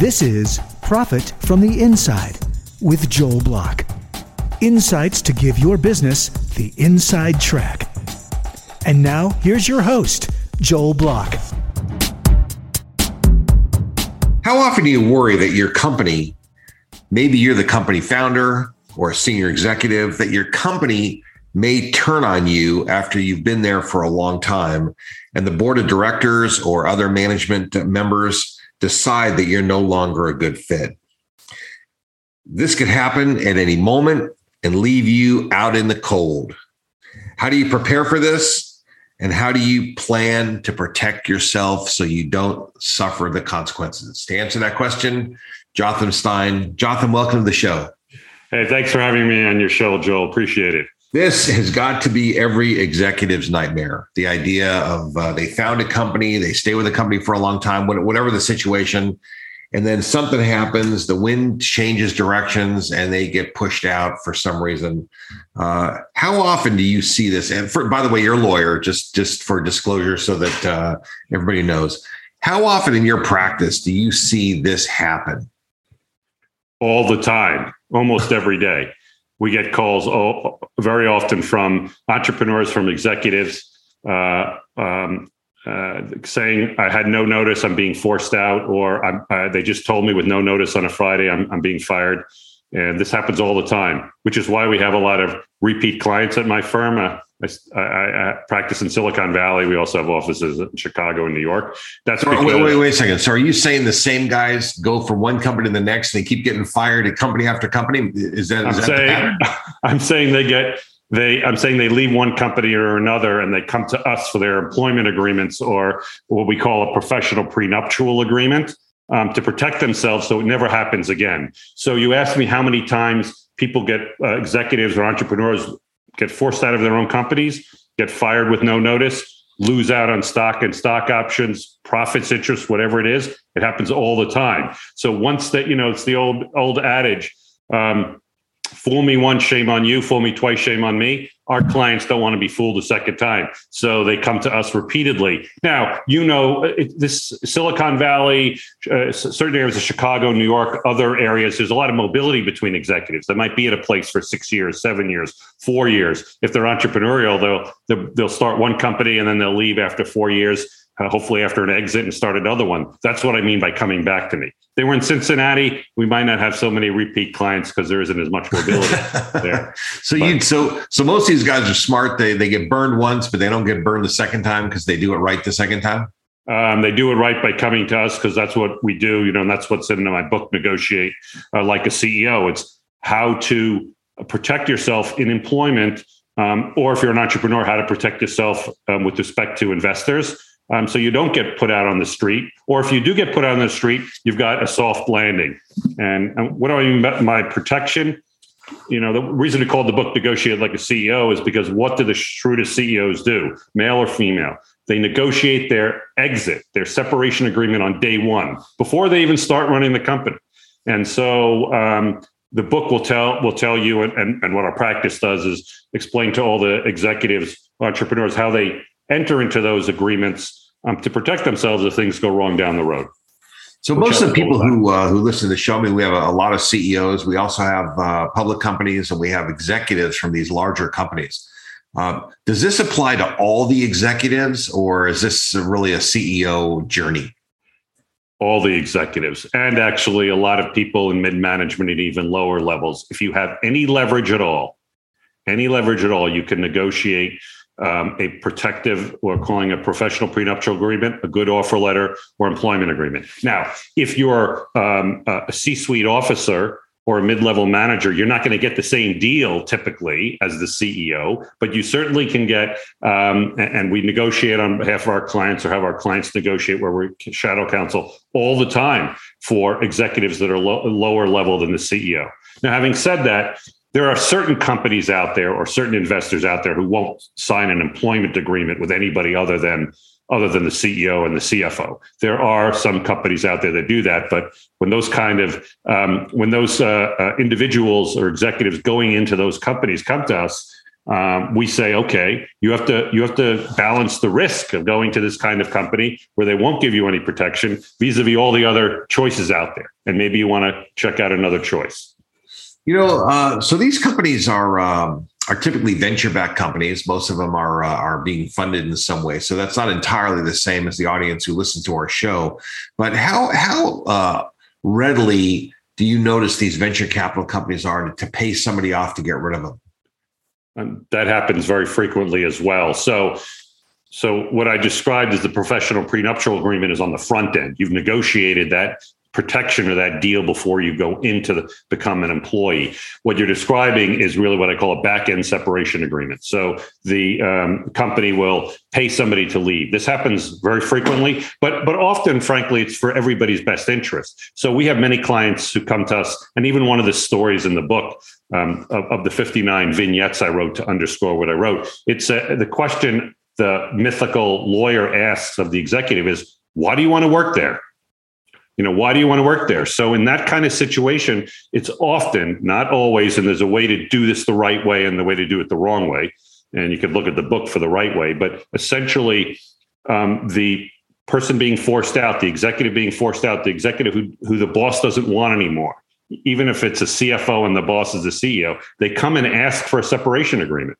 This is Profit from the Inside with Joel Block. Insights to give your business the inside track. And now, here's your host, Joel Block. How often do you worry that your company, maybe you're the company founder or a senior executive, that your company may turn on you after you've been there for a long time and the board of directors or other management members decide that you're no longer a good fit. This could happen at any moment and leave you out in the cold. How do you prepare for this? And how do you plan to protect yourself so you don't suffer the consequences? To answer that question, Jotham Stein. Jotham, welcome to the show. Hey, thanks for having me on your show, Joel. Appreciate it. This has got to be every executive's nightmare. The idea of uh, they found a company, they stay with a company for a long time, whatever the situation, and then something happens, the wind changes directions, and they get pushed out for some reason. Uh, how often do you see this? And for, by the way, you're a lawyer, just just for disclosure, so that uh, everybody knows. How often in your practice do you see this happen? All the time, almost every day we get calls all, very often from entrepreneurs, from executives, uh, um, uh, saying, "I had no notice. I'm being forced out," or uh, "They just told me with no notice on a Friday I'm, I'm being fired." And this happens all the time, which is why we have a lot of repeat clients at my firm. I, I, I, practice in Silicon Valley. We also have offices in Chicago and New York. That's so, wait, wait, wait a second. So, are you saying the same guys go from one company to the next? And they keep getting fired at company after company. Is that? Is I'm that saying. I'm saying they get they. I'm saying they leave one company or another, and they come to us for their employment agreements or what we call a professional prenuptial agreement um, to protect themselves, so it never happens again. So, you asked me how many times people get uh, executives or entrepreneurs get forced out of their own companies, get fired with no notice, lose out on stock and stock options, profits, interest, whatever it is. It happens all the time. So once that, you know, it's the old old adage, um, fool me once, shame on you, fool me twice, shame on me our clients don't want to be fooled a second time. So they come to us repeatedly. Now, you know, it, this Silicon Valley, uh, certain areas of Chicago, New York, other areas, there's a lot of mobility between executives. They might be at a place for six years, seven years, four years. If they're entrepreneurial, they'll, they'll, they'll start one company and then they'll leave after four years uh, hopefully after an exit and start another one. That's what I mean by coming back to me. They were in Cincinnati. We might not have so many repeat clients because there isn't as much mobility there. So you so so most of these guys are smart. They they get burned once, but they don't get burned the second time because they do it right the second time. Um, they do it right by coming to us because that's what we do. You know, and that's what's in my book, Negotiate uh, Like a CEO. It's how to protect yourself in employment, um, or if you're an entrepreneur, how to protect yourself um, with respect to investors um, so you don't get put out on the street. Or if you do get put out on the street, you've got a soft landing. And, and what do I mean by my protection? You know, the reason to call the book Negotiate Like a CEO is because what do the shrewdest CEOs do, male or female? They negotiate their exit, their separation agreement on day one before they even start running the company. And so um, the book will tell will tell you, and, and, and what our practice does is explain to all the executives, entrepreneurs, how they enter into those agreements um, to protect themselves if things go wrong down the road. So most of the people who uh, who listen to the show, I mean, we have a, a lot of CEOs. We also have uh, public companies, and we have executives from these larger companies. Uh, does this apply to all the executives, or is this really a CEO journey? All the executives, and actually a lot of people in mid management and even lower levels. If you have any leverage at all, any leverage at all, you can negotiate um, a protective, we're calling a professional prenuptial agreement, a good offer letter, or employment agreement. Now, if you're um, a C suite officer or a mid level manager, you're not going to get the same deal typically as the CEO, but you certainly can get, um, and we negotiate on behalf of our clients or have our clients negotiate where we're shadow counsel all the time for executives that are lo- lower level than the CEO. Now, having said that, there are certain companies out there or certain investors out there who won't sign an employment agreement with anybody other than other than the CEO and the CFO. There are some companies out there that do that, but when those kind of um, when those uh, uh, individuals or executives going into those companies come to us, um, we say, okay, you have to you have to balance the risk of going to this kind of company where they won't give you any protection vis-a-vis all the other choices out there, and maybe you want to check out another choice. You know, uh, so these companies are um, are typically venture-backed companies. Most of them are uh, are being funded in some way, so that's not entirely the same as the audience who listens to our show. But how how uh, readily do you notice these venture capital companies are to pay somebody off to get rid of them? And that happens very frequently as well. So, so what I described as the professional prenuptial agreement is on the front end. You've negotiated that protection or that deal before you go into the, become an employee. What you're describing is really what I call a back end separation agreement. So the um, company will pay somebody to leave. This happens very frequently, but but often, frankly, it's for everybody's best interest. So we have many clients who come to us, and even one of the stories in the book um, of, of, the 59 vignettes I wrote to underscore what I wrote. It's the question the mythical lawyer asks of the executive is, "Why do you want to work there?" You know why do you want to work there? So in that kind of situation it's often not always and there's a way to do this the right way and the way to do it the wrong way. And you could look at the book for the right way but essentially um, the person being forced out the executive being forced out the executive who, who the boss doesn't want anymore even if it's a cfo and the boss is the ceo they come and ask for a separation agreement.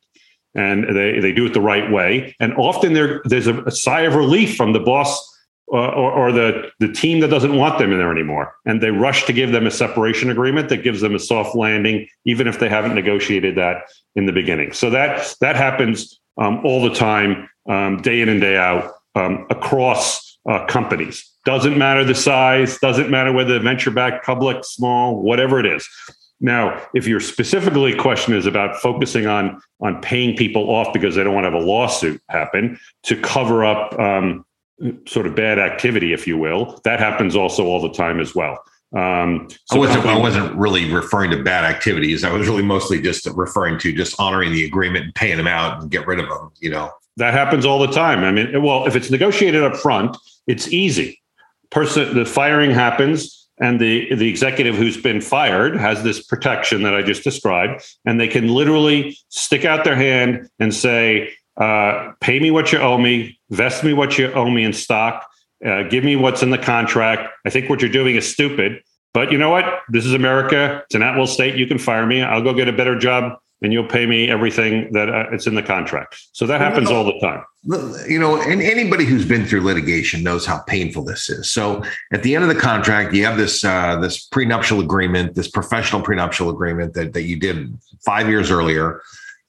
And they, they do it the right way. And often there, there's a, a sigh of relief from the boss or, or, the, the team that doesn't want them in there anymore. And they rush to give them a separation agreement that gives them a soft landing, even if they haven't negotiated that in the beginning. So that that happens um, all the time, um, day in and day out, um, across uh, companies. Doesn't matter the size, doesn't matter whether venture back, public, small, whatever it is. Now, if your specifically question is about focusing on on paying people off because they don't want to have a lawsuit happen to cover up um, sort of bad activity, if you will. That happens also all the time as well. Um, so I wasn't. I wasn't really referring to bad activities. I was really mostly just referring to just honoring the agreement and paying them out and get rid of them. You know, that happens all the time. I mean, well, if it's negotiated up front, it's easy. Person, the firing happens, and the the executive who's been fired has this protection that I just described, and they can literally stick out their hand and say, uh, pay me what you owe me, vest me what you owe me in stock, uh, give me what's in the contract. I think what you're doing is stupid, but you know what? This is America. It's an at will state. You can fire me. I'll go get a better job and you'll pay me everything that uh, it's in the contract. So that happens all the time. You know, and anybody who's been through litigation knows how painful this is. So at the end of the contract, you have this uh, this prenuptial agreement, this professional prenuptial agreement that, that you did five years earlier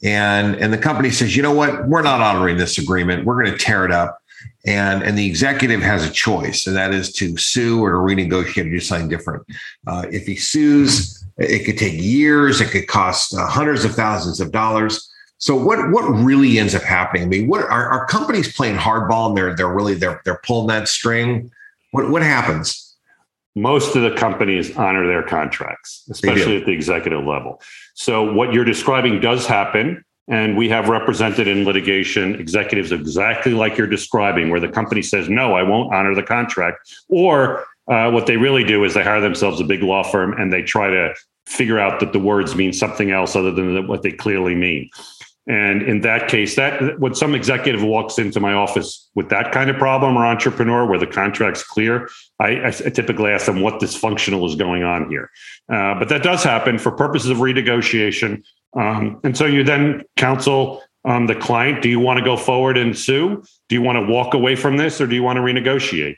and and the company says you know what? We're not honoring this agreement. We're going to tear it up. And and the executive has a choice and that is to sue or to renegotiate or do something different. Uh, if he sues it could take years it could cost uh, hundreds of thousands of dollars. So what what really ends up happening? I mean what are, are companies playing hardball and they're they're really they're they're pulling that string? What what happens most of the companies honor their contracts, especially at the executive level. So what you're describing does happen. And we have represented in litigation executives exactly like you're describing, where the company says, no, I won't honor the contract. Or uh, what they really do is they hire themselves a big law firm and they try to figure out that the words mean something else other than what they clearly mean. And in that case, that when some executive walks into my office with that kind of problem or entrepreneur where the contract's clear, I, I typically ask them what dysfunctional is going on here. Uh, but that does happen for purposes of renegotiation. Um, and so you then counsel um, the client: Do you want to go forward and sue? Do you want to walk away from this, or do you want to renegotiate?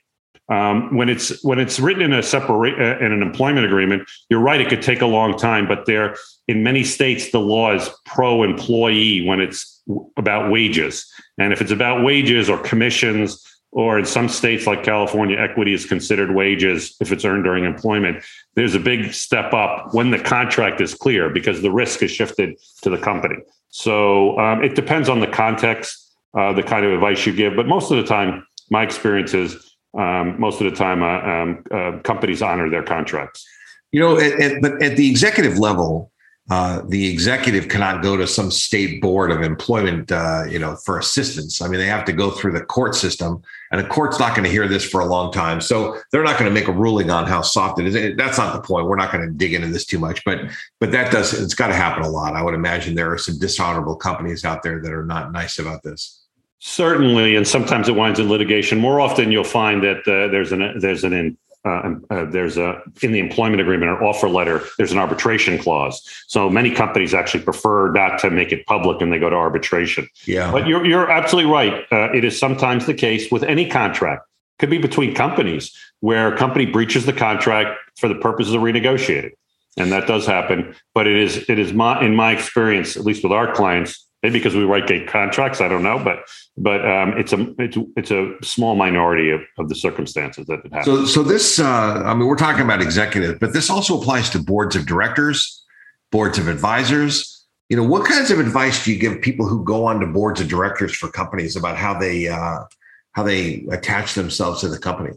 Um, when it's when it's written in a separate uh, in an employment agreement, you're right. It could take a long time, but there in many states the law is pro employee when it's about wages, and if it's about wages or commissions, or in some states like California, equity is considered wages if it's earned during employment. There's a big step up when the contract is clear because the risk is shifted to the company. So um, it depends on the context, uh, the kind of advice you give, but most of the time, my experience is um, most of the time, uh, um, uh, companies honor their contracts. You know, at, at, but at the executive level, uh, the executive cannot go to some state board of employment, uh, you know, for assistance. I mean, they have to go through the court system, and the court's not going to hear this for a long time. So they're not going to make a ruling on how soft it is. That's not the point. We're not going to dig into this too much, but but that does it's got to happen a lot. I would imagine there are some dishonorable companies out there that are not nice about this. Certainly, and sometimes it winds in litigation. More often, you'll find that uh, there's an there's an uh, uh, there's a in the employment agreement or offer letter there's an arbitration clause. So many companies actually prefer not to make it public and they go to arbitration. Yeah. But you're, you're absolutely right. Uh, it is sometimes the case with any contract could be between companies where a company breaches the contract for the purposes of renegotiating. And that does happen but it is it is my in my experience at least with our clients maybe because we write gate contracts i don't know but but um, it's a it's, it's a small minority of, of the circumstances that it happens. so so this uh, i mean we're talking about executive but this also applies to boards of directors boards of advisors. You know what kinds of advice do you give people who go on to boards of directors for companies about how they uh, how they attach themselves to the company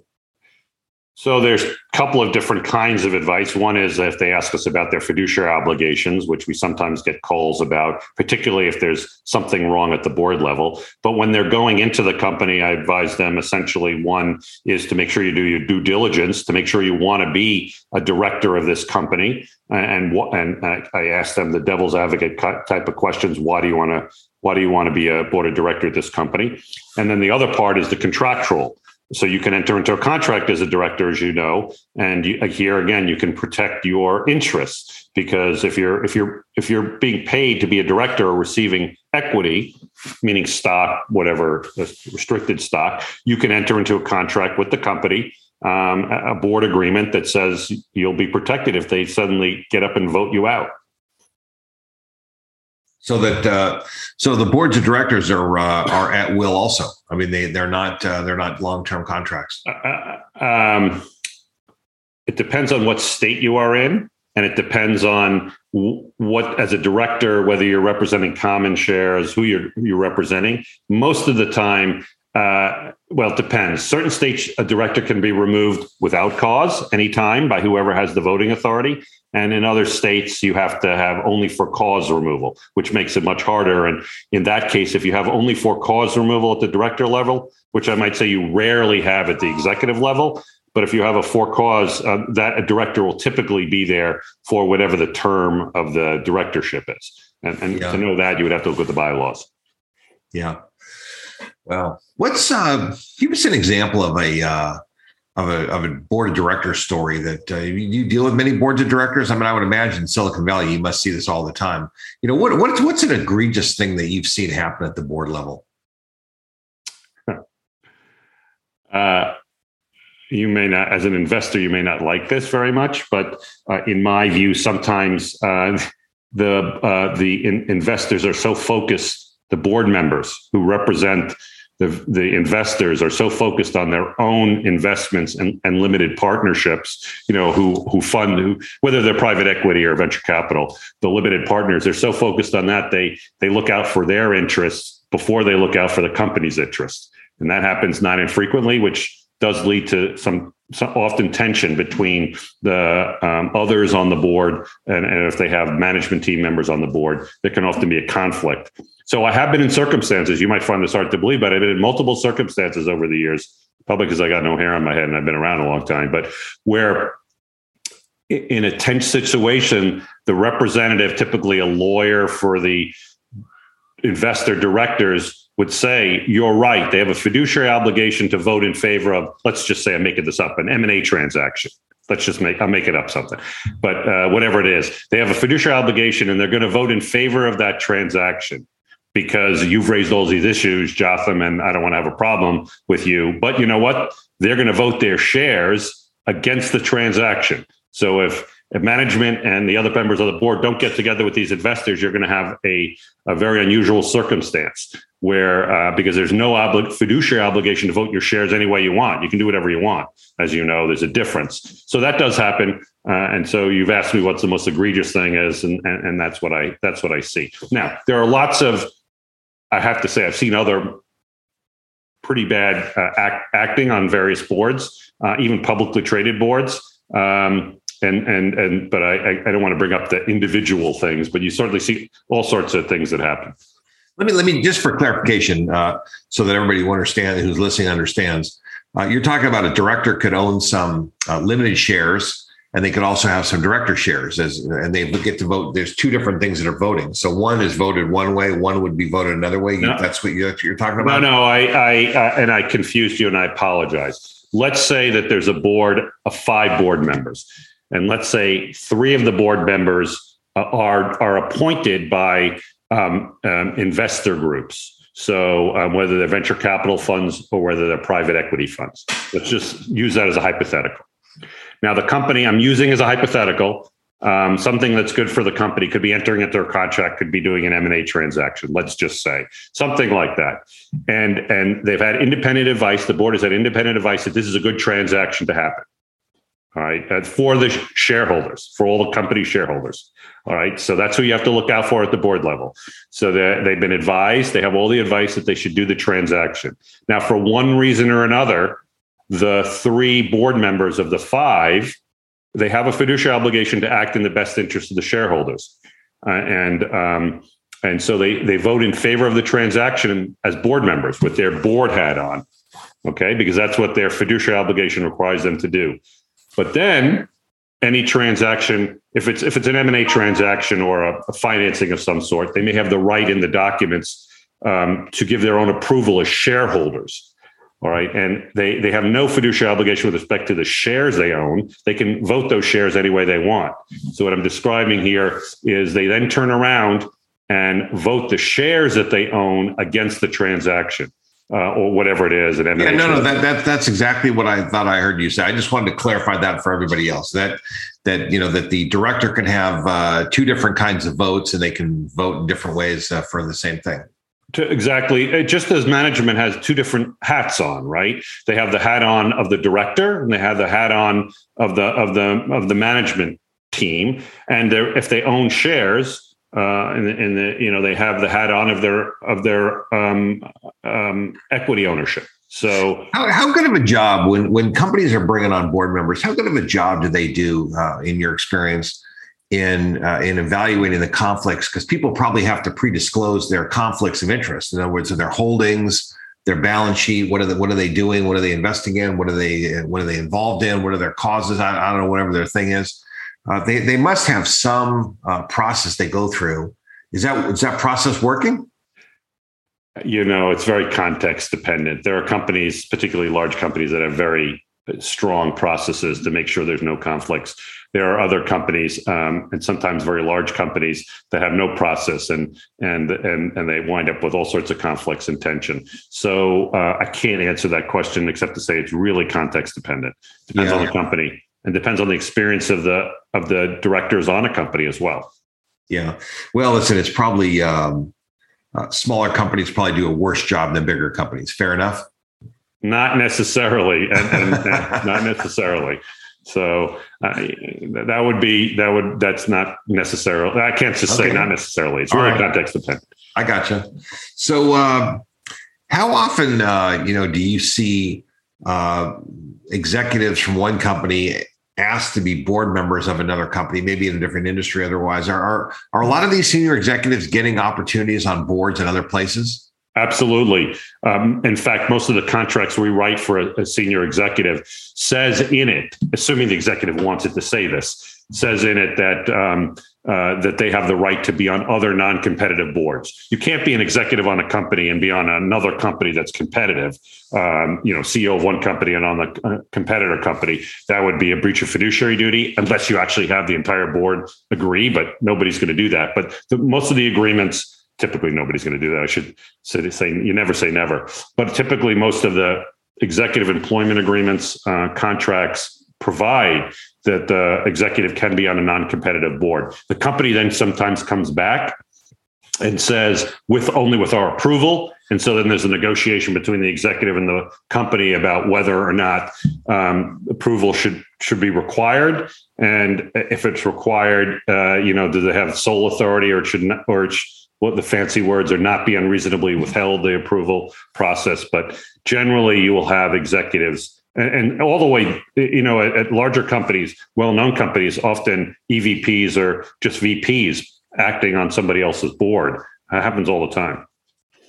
so there's a couple of different kinds of advice. One is if they ask us about their fiduciary obligations, which we sometimes get calls about, particularly if there's something wrong at the board level. But when they're going into the company, I advise them essentially one is to make sure you do your due diligence to make sure you want to be a director of this company. And and, I ask them the devil's advocate type of questions. Why do you want to why do you want to be a board of director of this company? And then the other part is the contractual so you can enter into a contract as a director, as you know, and you, here again you can protect your interests because if you're if you're if you're being paid to be a director or receiving equity, meaning stock, whatever restricted stock, you can enter into a contract with the company, um, a board agreement that says you'll be protected if they suddenly get up and vote you out so that uh, so the boards of directors are uh, are at will also. I mean, they they're not uh, they're not long term contracts. Uh, uh, um, it depends on what state you are in, and it depends on what as a director whether you're representing common shares, who you're you're representing. Most of the time. Uh, well, it depends. Certain states, a director can be removed without cause anytime by whoever has the voting authority. And in other states, you have to have only for cause removal, which makes it much harder. And in that case, if you have only for cause removal at the director level, which I might say you rarely have at the executive level, but if you have a for cause, uh, that a director will typically be there for whatever the term of the directorship is. And, and yeah. to know that, you would have to look at the bylaws. Yeah. Well, what's uh, give us an example of a uh, of a, of a board of directors story that uh, you deal with many boards of directors. I mean, I would imagine Silicon Valley, you must see this all the time. You know, what, what's, what's an egregious thing that you've seen happen at the board level? Uh, you may not, as an investor, you may not like this very much, but uh, in my view, sometimes uh, the uh, the in- investors are so focused, the board members who represent the, the investors are so focused on their own investments and, and limited partnerships, you know, who who fund who, whether they're private equity or venture capital, the limited partners, they're so focused on that they they look out for their interests before they look out for the company's interests. And that happens not infrequently, which does lead to some, some often tension between the um, others on the board and, and if they have management team members on the board, there can often be a conflict. So I have been in circumstances, you might find this hard to believe, but I've been in multiple circumstances over the years, probably because I got no hair on my head and I've been around a long time, but where in a tense situation, the representative, typically a lawyer for the investor directors, would say, "You're right. They have a fiduciary obligation to vote in favor of, let's just say, I'm making this up, an M and A transaction." let's just make i'm making up something, but uh, whatever it is, they have a fiduciary obligation, and they're going to vote in favor of that transaction because you've raised all these issues, Jotham, and I don't want to have a problem with you. But you know what? They're going to vote their shares against the transaction. So if if management and the other members of the board don't get together with these investors, you're going to have a, a very unusual circumstance where, uh, because there's no obli- fiduciary obligation to vote your shares any way you want. You can do whatever you want. As you know, there's a difference. So that does happen. Uh, and so you've asked me what's the most egregious thing is, and, and, and that's what I that's what I see. Now there are lots of I have to say, I've seen other pretty bad uh, act, acting on various boards, uh, even publicly traded boards. Um, and and and but I I don't want to bring up the individual things, but you certainly see all sorts of things that happen. Let me let me just for clarification, uh, so that everybody who understand who's listening understands. Uh, you're talking about a director could own some uh, limited shares, and they could also have some director shares, as and they get to vote. There's two different things that are voting. So one is voted one way, one would be voted another way. No. That's what you're, you're talking about. No, no, I, I and I confused you, and I apologize. Let's say that there's a board of five board members, and let's say three of the board members uh, are are appointed by um, um, investor groups. So um, whether they're venture capital funds or whether they're private equity funds, let's just use that as a hypothetical. Now, the company I'm using as a hypothetical, um, something that's good for the company could be entering into their contract, could be doing an M&A transaction. Let's just say something like that. And and they've had independent advice. The board has had independent advice that this is a good transaction to happen. All right, uh, for the shareholders, for all the company shareholders. All right, so that's who you have to look out for at the board level. So they've been advised, they have all the advice that they should do the transaction. Now, for one reason or another, the three board members of the five, they have a fiduciary obligation to act in the best interest of the shareholders, uh, and um, and so they they vote in favor of the transaction as board members with their board hat on. Okay, because that's what their fiduciary obligation requires them to do. But then any transaction, if it's if it's an M and A transaction or a, a, financing of some sort, they may have the right in the documents um, to give their own approval as shareholders. All right, and they they have no fiduciary obligation with respect to the shares they own. They can vote those shares any way they want. So what I'm describing here is they then turn around and vote the shares that they own against the transaction uh, or whatever it is at Yeah, no, no, that, that that's exactly what I thought I heard you say. I just wanted to clarify that for everybody else that that you know that the director can have uh, two different kinds of votes and they can vote in different ways uh, for the same thing. To exactly, just as management has two different hats on, right? They have the hat on of the director and they have the hat on of the of the of the management team. And if they own shares, uh, and, and the, you know they have the hat on of their of their um, um, equity ownership. So, how, how good of a job when when companies are bringing on board members? How good of a job do they do, uh, in your experience, in uh, in evaluating the conflicts? Because people probably have to pre-disclose their conflicts of interest. In other words, their holdings, their balance sheet. What are they, what are they doing? What are they investing in? What are they what are they involved in? What are their causes? I, I don't know. Whatever their thing is uh, they they must have some uh, process they go through. Is that is that process working? You know, it's very context dependent. There are companies, particularly large companies, that have very strong processes to make sure there's no conflicts. There are other companies, um, and sometimes very large companies, that have no process, and and and and they wind up with all sorts of conflicts and tension. So uh, I can't answer that question except to say it's really context dependent. Depends yeah. on the company and depends on the experience of the of the directors on a company as well. Yeah. Well, listen, it's probably um, uh, smaller companies probably do a worse job than bigger companies. Fair enough. Not necessarily, and, and, not necessarily. So uh, that would be that would that's not necessarily. I can't just okay. say not necessarily. It's really right. context dependent. I gotcha. So, uh, how often uh, you know do you see uh, executives from one company asked to be board members of another company, maybe in a different industry otherwise. Are, are, are a lot of these senior executives getting opportunities on boards and other places? Absolutely. Um, in fact, most of the contracts we write for a, a, senior executive says in it, assuming the executive wants it to say this, says in it that um, uh, that they have the right to be on other non-competitive boards. You can't be an executive on a company and be on another company that's competitive. Um, you know, CEO of one company and on the uh, competitor company. That would be a breach of fiduciary duty unless you actually have the entire board agree. But nobody's going to do that. But the, most of the agreements. Typically, nobody's going to do that. I should say, you never say never, but typically, most of the executive employment agreements, uh, contracts provide that the executive can be on a non-competitive board. The company then sometimes comes back and says with only with our approval and so then there's a negotiation between the executive and the company about whether or not um, approval should should be required and if it's required uh, you know do they have sole authority or should not or what the fancy words are not be unreasonably withheld the approval process but generally you will have executives and, and all the way, you know, at, at larger companies, well-known companies, often EVPs or just VPs acting on somebody else's board. That happens all the time.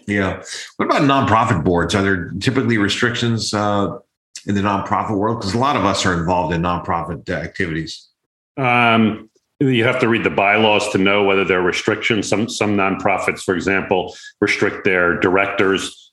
Yeah. What about nonprofit boards? Are there typically restrictions uh, in the nonprofit world? Because a lot of us are involved in nonprofit activities. Um, you have to read the bylaws to know whether there are restrictions. Some some nonprofits, for example, restrict their directors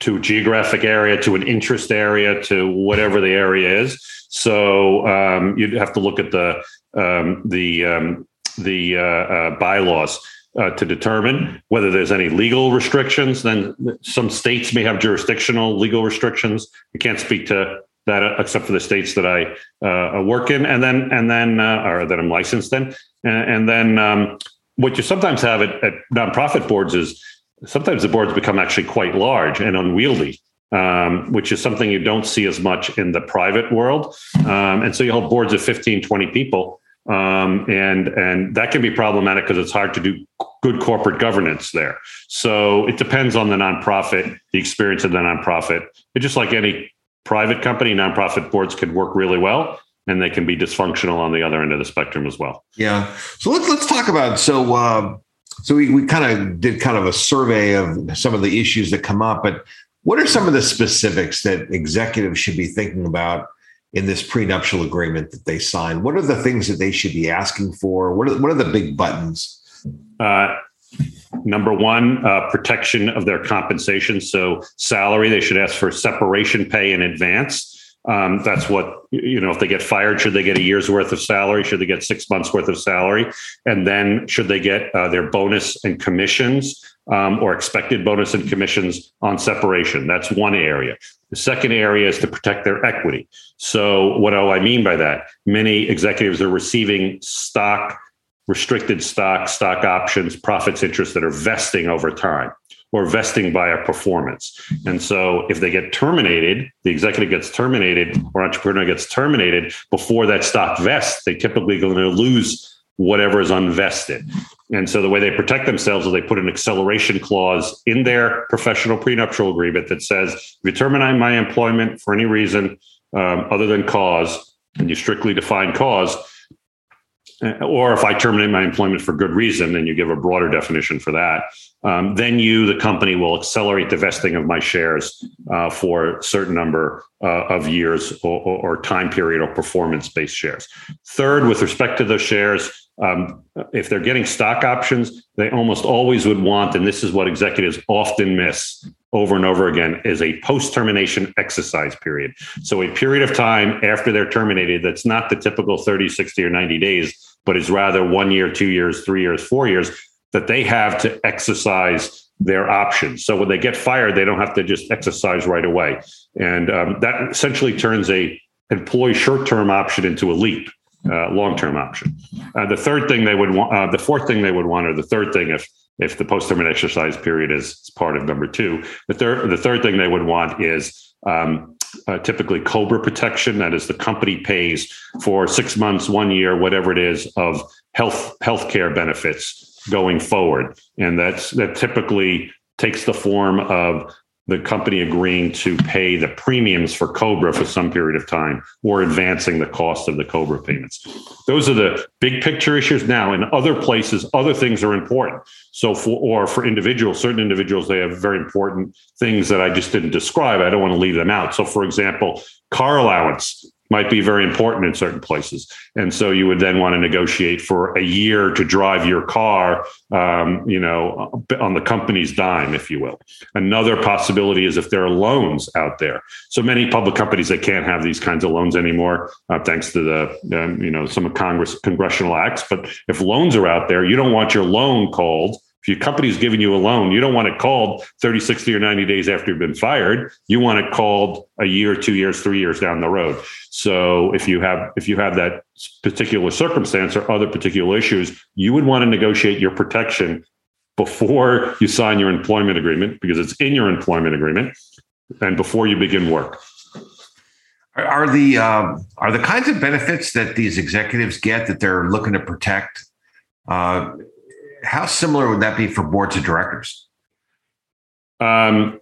to a geographic area, to an interest area, to whatever the area is. So um, you'd have to look at the um, the um, the uh, uh, bylaws uh, to determine whether there's any legal restrictions. Then some states may have jurisdictional legal restrictions. I can't speak to that uh, except for the states that I uh, work in, and then and then uh, or that I'm licensed in, and, and then um, what you sometimes have at, at, nonprofit boards is sometimes the boards become actually quite large and unwieldy. Um, which is something you don't see as much in the private world. Um, and so you hold boards of 15, 20 people. Um, and and that can be problematic because it's hard to do good corporate governance there. So it depends on the nonprofit, the experience of the nonprofit. It's just like any private company, nonprofit boards could work really well and they can be dysfunctional on the other end of the spectrum as well. Yeah. So let's let's talk about so uh, so we, we kind of did kind of a survey of some of the issues that come up, but what are some of the specifics that executives should be thinking about in this prenuptial agreement that they sign? What are the things that they should be asking for? What are what are the big buttons? Uh, Number one, uh, protection of their compensation. So, salary, they should ask for separation pay in advance. Um, that's what, you know, if they get fired, should they get a year's worth of salary? Should they get six months worth of salary? And then should they get uh, their bonus and commissions um, or expected bonus and commissions on separation? That's one area. The second area is to protect their equity. So, what do I mean by that? Many executives are receiving stock restricted stock, stock options, profits, interest that are vesting over time or vesting by a performance. And so if they get terminated, the executive gets terminated or entrepreneur gets terminated before that stock vests, they typically going to lose whatever is unvested. And so the way they protect themselves is they put an acceleration clause in their professional prenuptial agreement that says, if you terminate my employment for any reason um, other than cause, and you strictly define cause, or if I terminate my employment for good reason, and you give a broader definition for that, um, then you, the company, will accelerate the vesting of my shares uh, for a certain number uh, of years or, or, time period or performance based shares. Third, with respect to those shares, um, if they're getting stock options, they almost always would want, and this is what executives often miss over and over again, is a post termination exercise period. So, a period of time after they're terminated that's not the typical 30, 60, or 90 days but is rather one year, two years, three years, four years that they have to exercise their options. So when they get fired, they don't have to just exercise right away, and um, that essentially turns a employee short-term option into a leap. Uh, long-term option. Uh, the third thing they would want, uh, the fourth thing they would want, or the third thing, if if the post-term exercise period is, is, part of number two, the third the third thing they would want is um, uh, typically Cobra protection. That is, the company pays for six months, one year, whatever it is, of health healthcare benefits going forward, and that's that typically takes the form of the company agreeing to pay the premiums for Cobra for some period of time or advancing the cost of the Cobra payments. Those are the big picture issues. Now, in other places, other things are important. So, for or for individuals, certain individuals, they have very important things that I just didn't describe. I don't want to leave them out. So, for example, car allowance might be very important in certain places. And so you would then want to negotiate for a year to drive your car, um, you know, on the company's dime, if you will. Another possibility is if there are loans out there. So many public companies that can't have these kinds of loans anymore, uh, thanks to the, um, you know, some of Congress congressional acts. But if loans are out there, you don't want your loan called if your company's giving you a loan, you don't want it called 30, 60, or 90 days after you've been fired. You want it called a year, two years, three years down the road. So if you have if you have that particular circumstance or other particular issues, you would want to negotiate your protection before you sign your employment agreement because it's in your employment agreement and before you begin work. Are the uh, are the kinds of benefits that these executives get that they're looking to protect uh, how similar would that be for boards of directors? Um,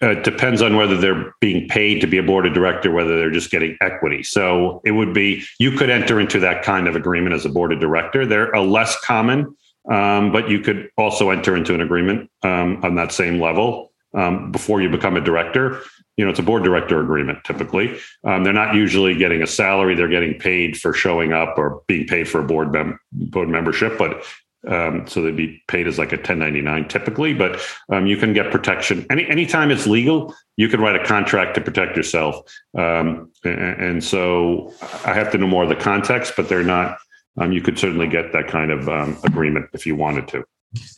uh, depends on whether they're being paid to be a board of director, whether they're just getting equity. So it would be you could enter into that kind of agreement as a board of director. They're a less common, um, but you could also enter into an agreement um, on that same level um, before you become a director. You know, it's a board director agreement typically. Um, they're not usually getting a salary; they're getting paid for showing up or being paid for a board mem- board membership. But um, so they'd be paid as like a 1099 typically, but um, you can get protection any anytime it's legal. You can write a contract to protect yourself, um, and, and, so I have to know more of the context, but they're not. Um, you could certainly get that kind of um, agreement if you wanted to.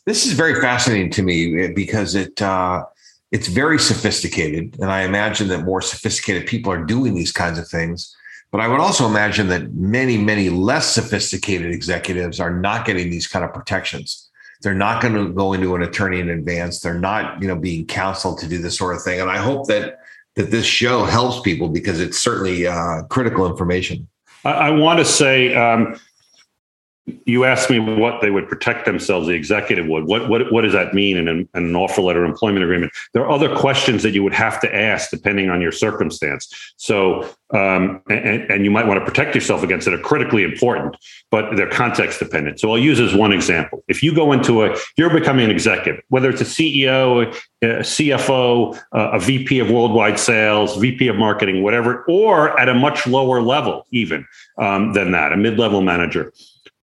This is very fascinating to me eh, because it uh, it's very sophisticated, and I imagine that more sophisticated people are doing these kinds of things. But I would also imagine that many, many less sophisticated executives are not getting these kind of protections. They're not going to go into an attorney in advance. They're not, you know, being counseled to do this sort of thing. And I hope that that this show helps people because it's certainly uh, critical information. I, I want to say um, you asked me what they would protect themselves, the executive would. What what what does that mean in an, an, offer letter employment agreement? There are other questions that you would have to ask depending on your circumstance. So, um, and, and you might want to protect yourself against that are critically important, but they're context dependent. So I'll use as one example. If you go into a, you're becoming an executive, whether it's a CEO, a CFO, a VP of worldwide sales, VP of marketing, whatever, or at a much lower level even um, than that, a mid-level manager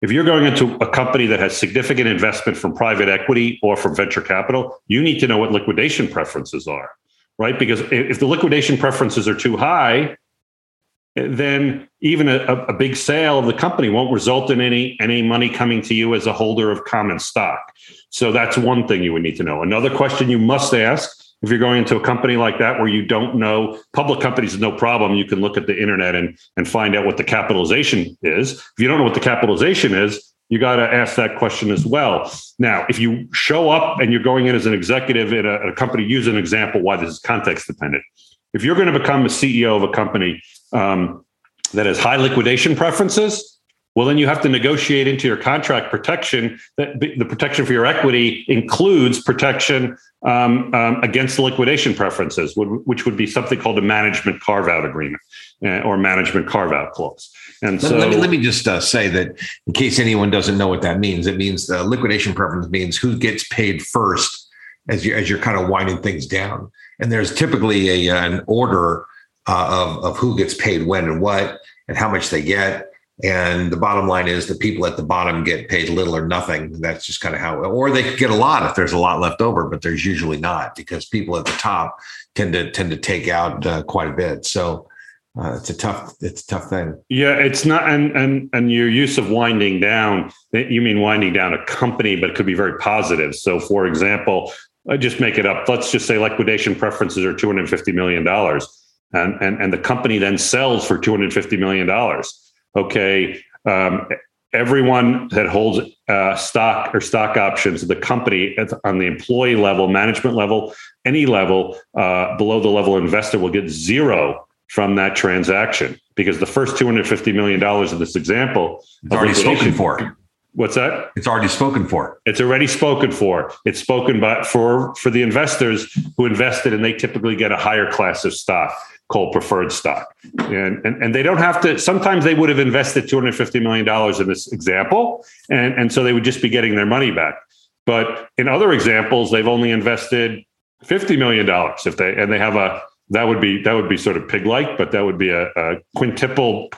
if you're going into a company that has significant investment from private equity or from venture capital, you need to know what liquidation preferences are, right? Because if the liquidation preferences are too high, then even a, a big sale of the company won't result in any any money coming to you as a holder of common stock. So that's one thing you would need to know. Another question you must ask if you're going into a company like that where you don't know public companies is no problem you can look at the internet and and find out what the capitalization is. If you don't know what the capitalization is you got to ask that question as well. Now if you show up and you're going in as an executive in a, a company use an example why this is context dependent. If you're going to become a ceo of a company um, that has high liquidation preferences well, then you have to negotiate into your contract protection that the protection for your equity includes protection um, um, against liquidation preferences, which would be something called a management carve out agreement uh, or management carve out clause. And so, let me, let me just uh, say that in case anyone doesn't know what that means, it means the liquidation preference means who gets paid first as you as you're kind of winding things down. And there's typically a an order uh, of of who gets paid when and what and how much they get and the bottom line is the people at the bottom get paid little or nothing. That's just kind of how, or they could get a lot if there's a lot left over, but there's usually not because people at the top tend to tend to take out uh, quite a bit. So uh, it's a tough, it's a tough thing. Yeah, it's not, and and and your use of winding down, you mean winding down a company, but it could be very positive. So, for example, I just make it up. Let's just say liquidation preferences are two hundred fifty million dollars, and and and the company then sells for two hundred fifty million dollars okay, um, everyone that holds uh, stock or stock options, of the company on the employee level, management level, any level uh, below the level investor will get zero from that transaction because the first $250 million of this example it's already spoken for. What's that? It's already spoken for. It's already spoken for. It's spoken by for for the investors who invested, and they typically get a higher class of stock called preferred stock. And, and, and they don't have to, sometimes they would have invested $250 million in this example. And, and so they would just be getting their money back. But in other examples, they've only invested $50 million if they, and they have a, that would be, that would be sort of pig-like, but that would be a, a quintuple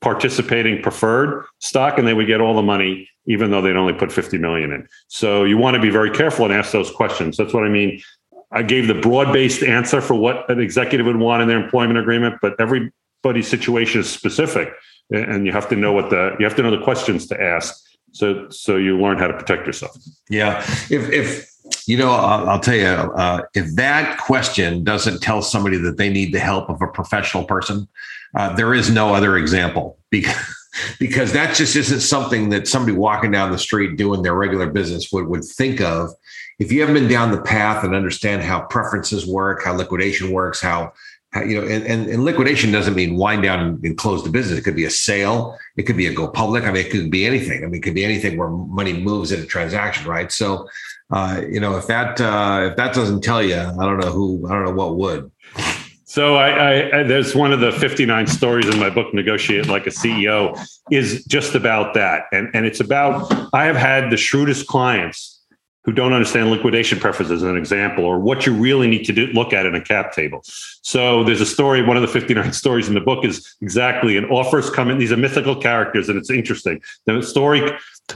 participating preferred stock and they would get all the money even though they'd only put 50 million in so you want to be very careful and ask those questions that's what i mean I gave the broad based answer for what an executive would want in their employment agreement, but everybody's situation is specific, and you have to know what the you have to know the questions to ask. So so you learn how to protect yourself. Yeah, if if you know, I'll, I'll tell you, uh, if that question doesn't tell somebody that they need the help of a professional person, uh, there is no other example because because that just isn't something that somebody walking down the street doing their regular business would would think of if you haven't been down the path and understand how preferences work, how liquidation works, how you know, and, and, and, liquidation doesn't mean wind down and, close the business. It could be a sale. It could be a go public. I mean, it could be anything. I mean, it could be anything where money moves in a transaction, right? So, uh, you know, if that uh, if that doesn't tell you, I don't know who, I don't know what would. So I, I, there's one of the 59 stories in my book, Negotiate Like a CEO, is just about that, and and it's about I have had the shrewdest clients who don't understand liquidation preferences as an example, or what you really need to do, look at in a cap table. So there's a story, one of the 59 stories in the book is exactly an offers come in. These are mythical characters, and it's interesting. The story,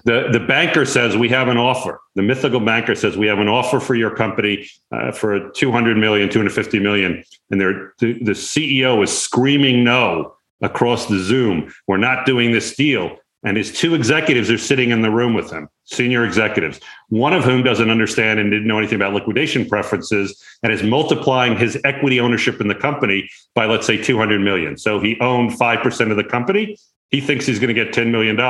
the, the banker says, we have an offer. The mythical banker says, we have an offer for your company uh, for 200 million, 250 million. And the, the CEO is screaming no across the Zoom. We're not doing this deal and his two executives are sitting in the room with him, senior executives, one of whom doesn't understand and didn't know anything about liquidation preferences and is multiplying his equity ownership in the company by, let's say, 200 million. So he owned 5% of the company. He thinks he's going to get $10 million.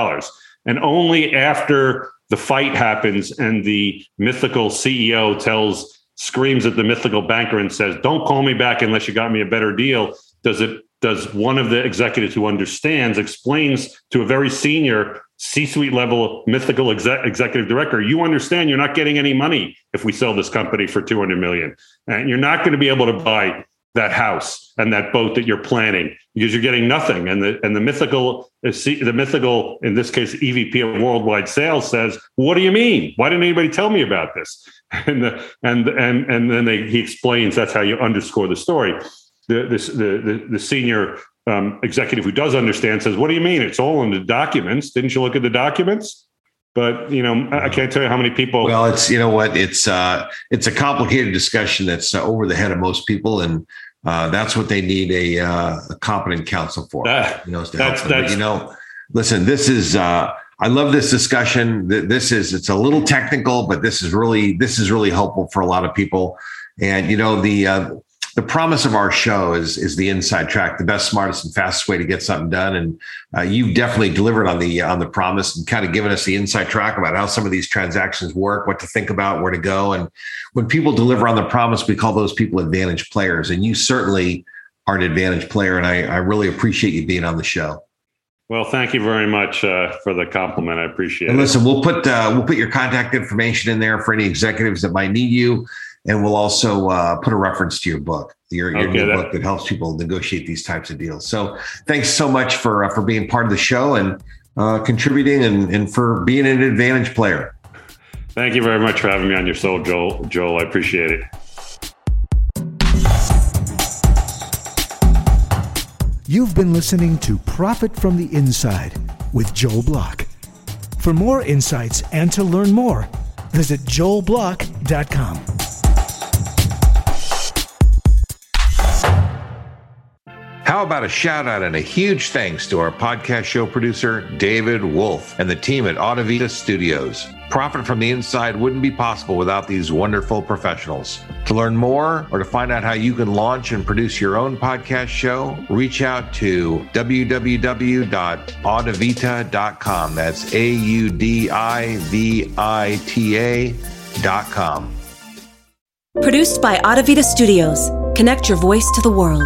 And only after the fight happens and the mythical CEO tells, screams at the mythical banker and says, Don't call me back unless you got me a better deal, does it does one of the executives who understands explains to a very senior C-suite level mythical exec- executive director, you understand you're not getting any money if we sell this company for 200 million, and you're not going to be able to buy that house and that boat that you're planning because you're getting nothing. And the and the mythical uh, the mythical in this case EVP of worldwide sales says, "What do you mean? Why didn't anybody tell me about this?" And the, and and and then they, he explains that's how you underscore the story the, this, the, the, the senior um, executive who does understand says, "What do you mean? It's all in the documents. Didn't you look at the documents?" But you know, I can't tell you how many people. Well, it's you know what it's uh, it's a complicated discussion that's uh, over the head of most people, and uh, that's what they need a, uh, a competent counsel for. you know, to help them. But, you know, listen, this is. Uh, I love this discussion. This is it's a little technical, but this is really this is really helpful for a lot of people. And you know the uh, the promise of our show is is the inside track, the best, smartest, and fastest way to get something done. And uh, you've definitely delivered on the on the promise and kind of given us the inside track about how some of these transactions work, what to think about, where to go. And when people deliver on the promise, we call those people advantage players. And you certainly are an advantage player. And I, I really appreciate you being on the show. Well, thank you very much uh, for the compliment. I appreciate and it. Listen, we'll put uh, we'll put your contact information in there for any executives that might need you and we'll also uh, put a reference to your book, your, your okay, new that, book that helps people negotiate these types of deals. So thanks so much for uh, for being part of the show and uh, contributing and, and for being an advantage player. Thank you very much for having me on your show, Joel. Joel, I appreciate it. You've been listening to Profit from the Inside with Joel Block. For more insights and to learn more, visit joelblock.com. about a shout out and a huge thanks to our podcast show producer, David Wolf, and the team at Audivita Studios. Profit from the inside wouldn't be possible without these wonderful professionals. To learn more or to find out how you can launch and produce your own podcast show, reach out to www.audivita.com. That's A U D I V I T A.com. Produced by Audivita Studios. Connect your voice to the world.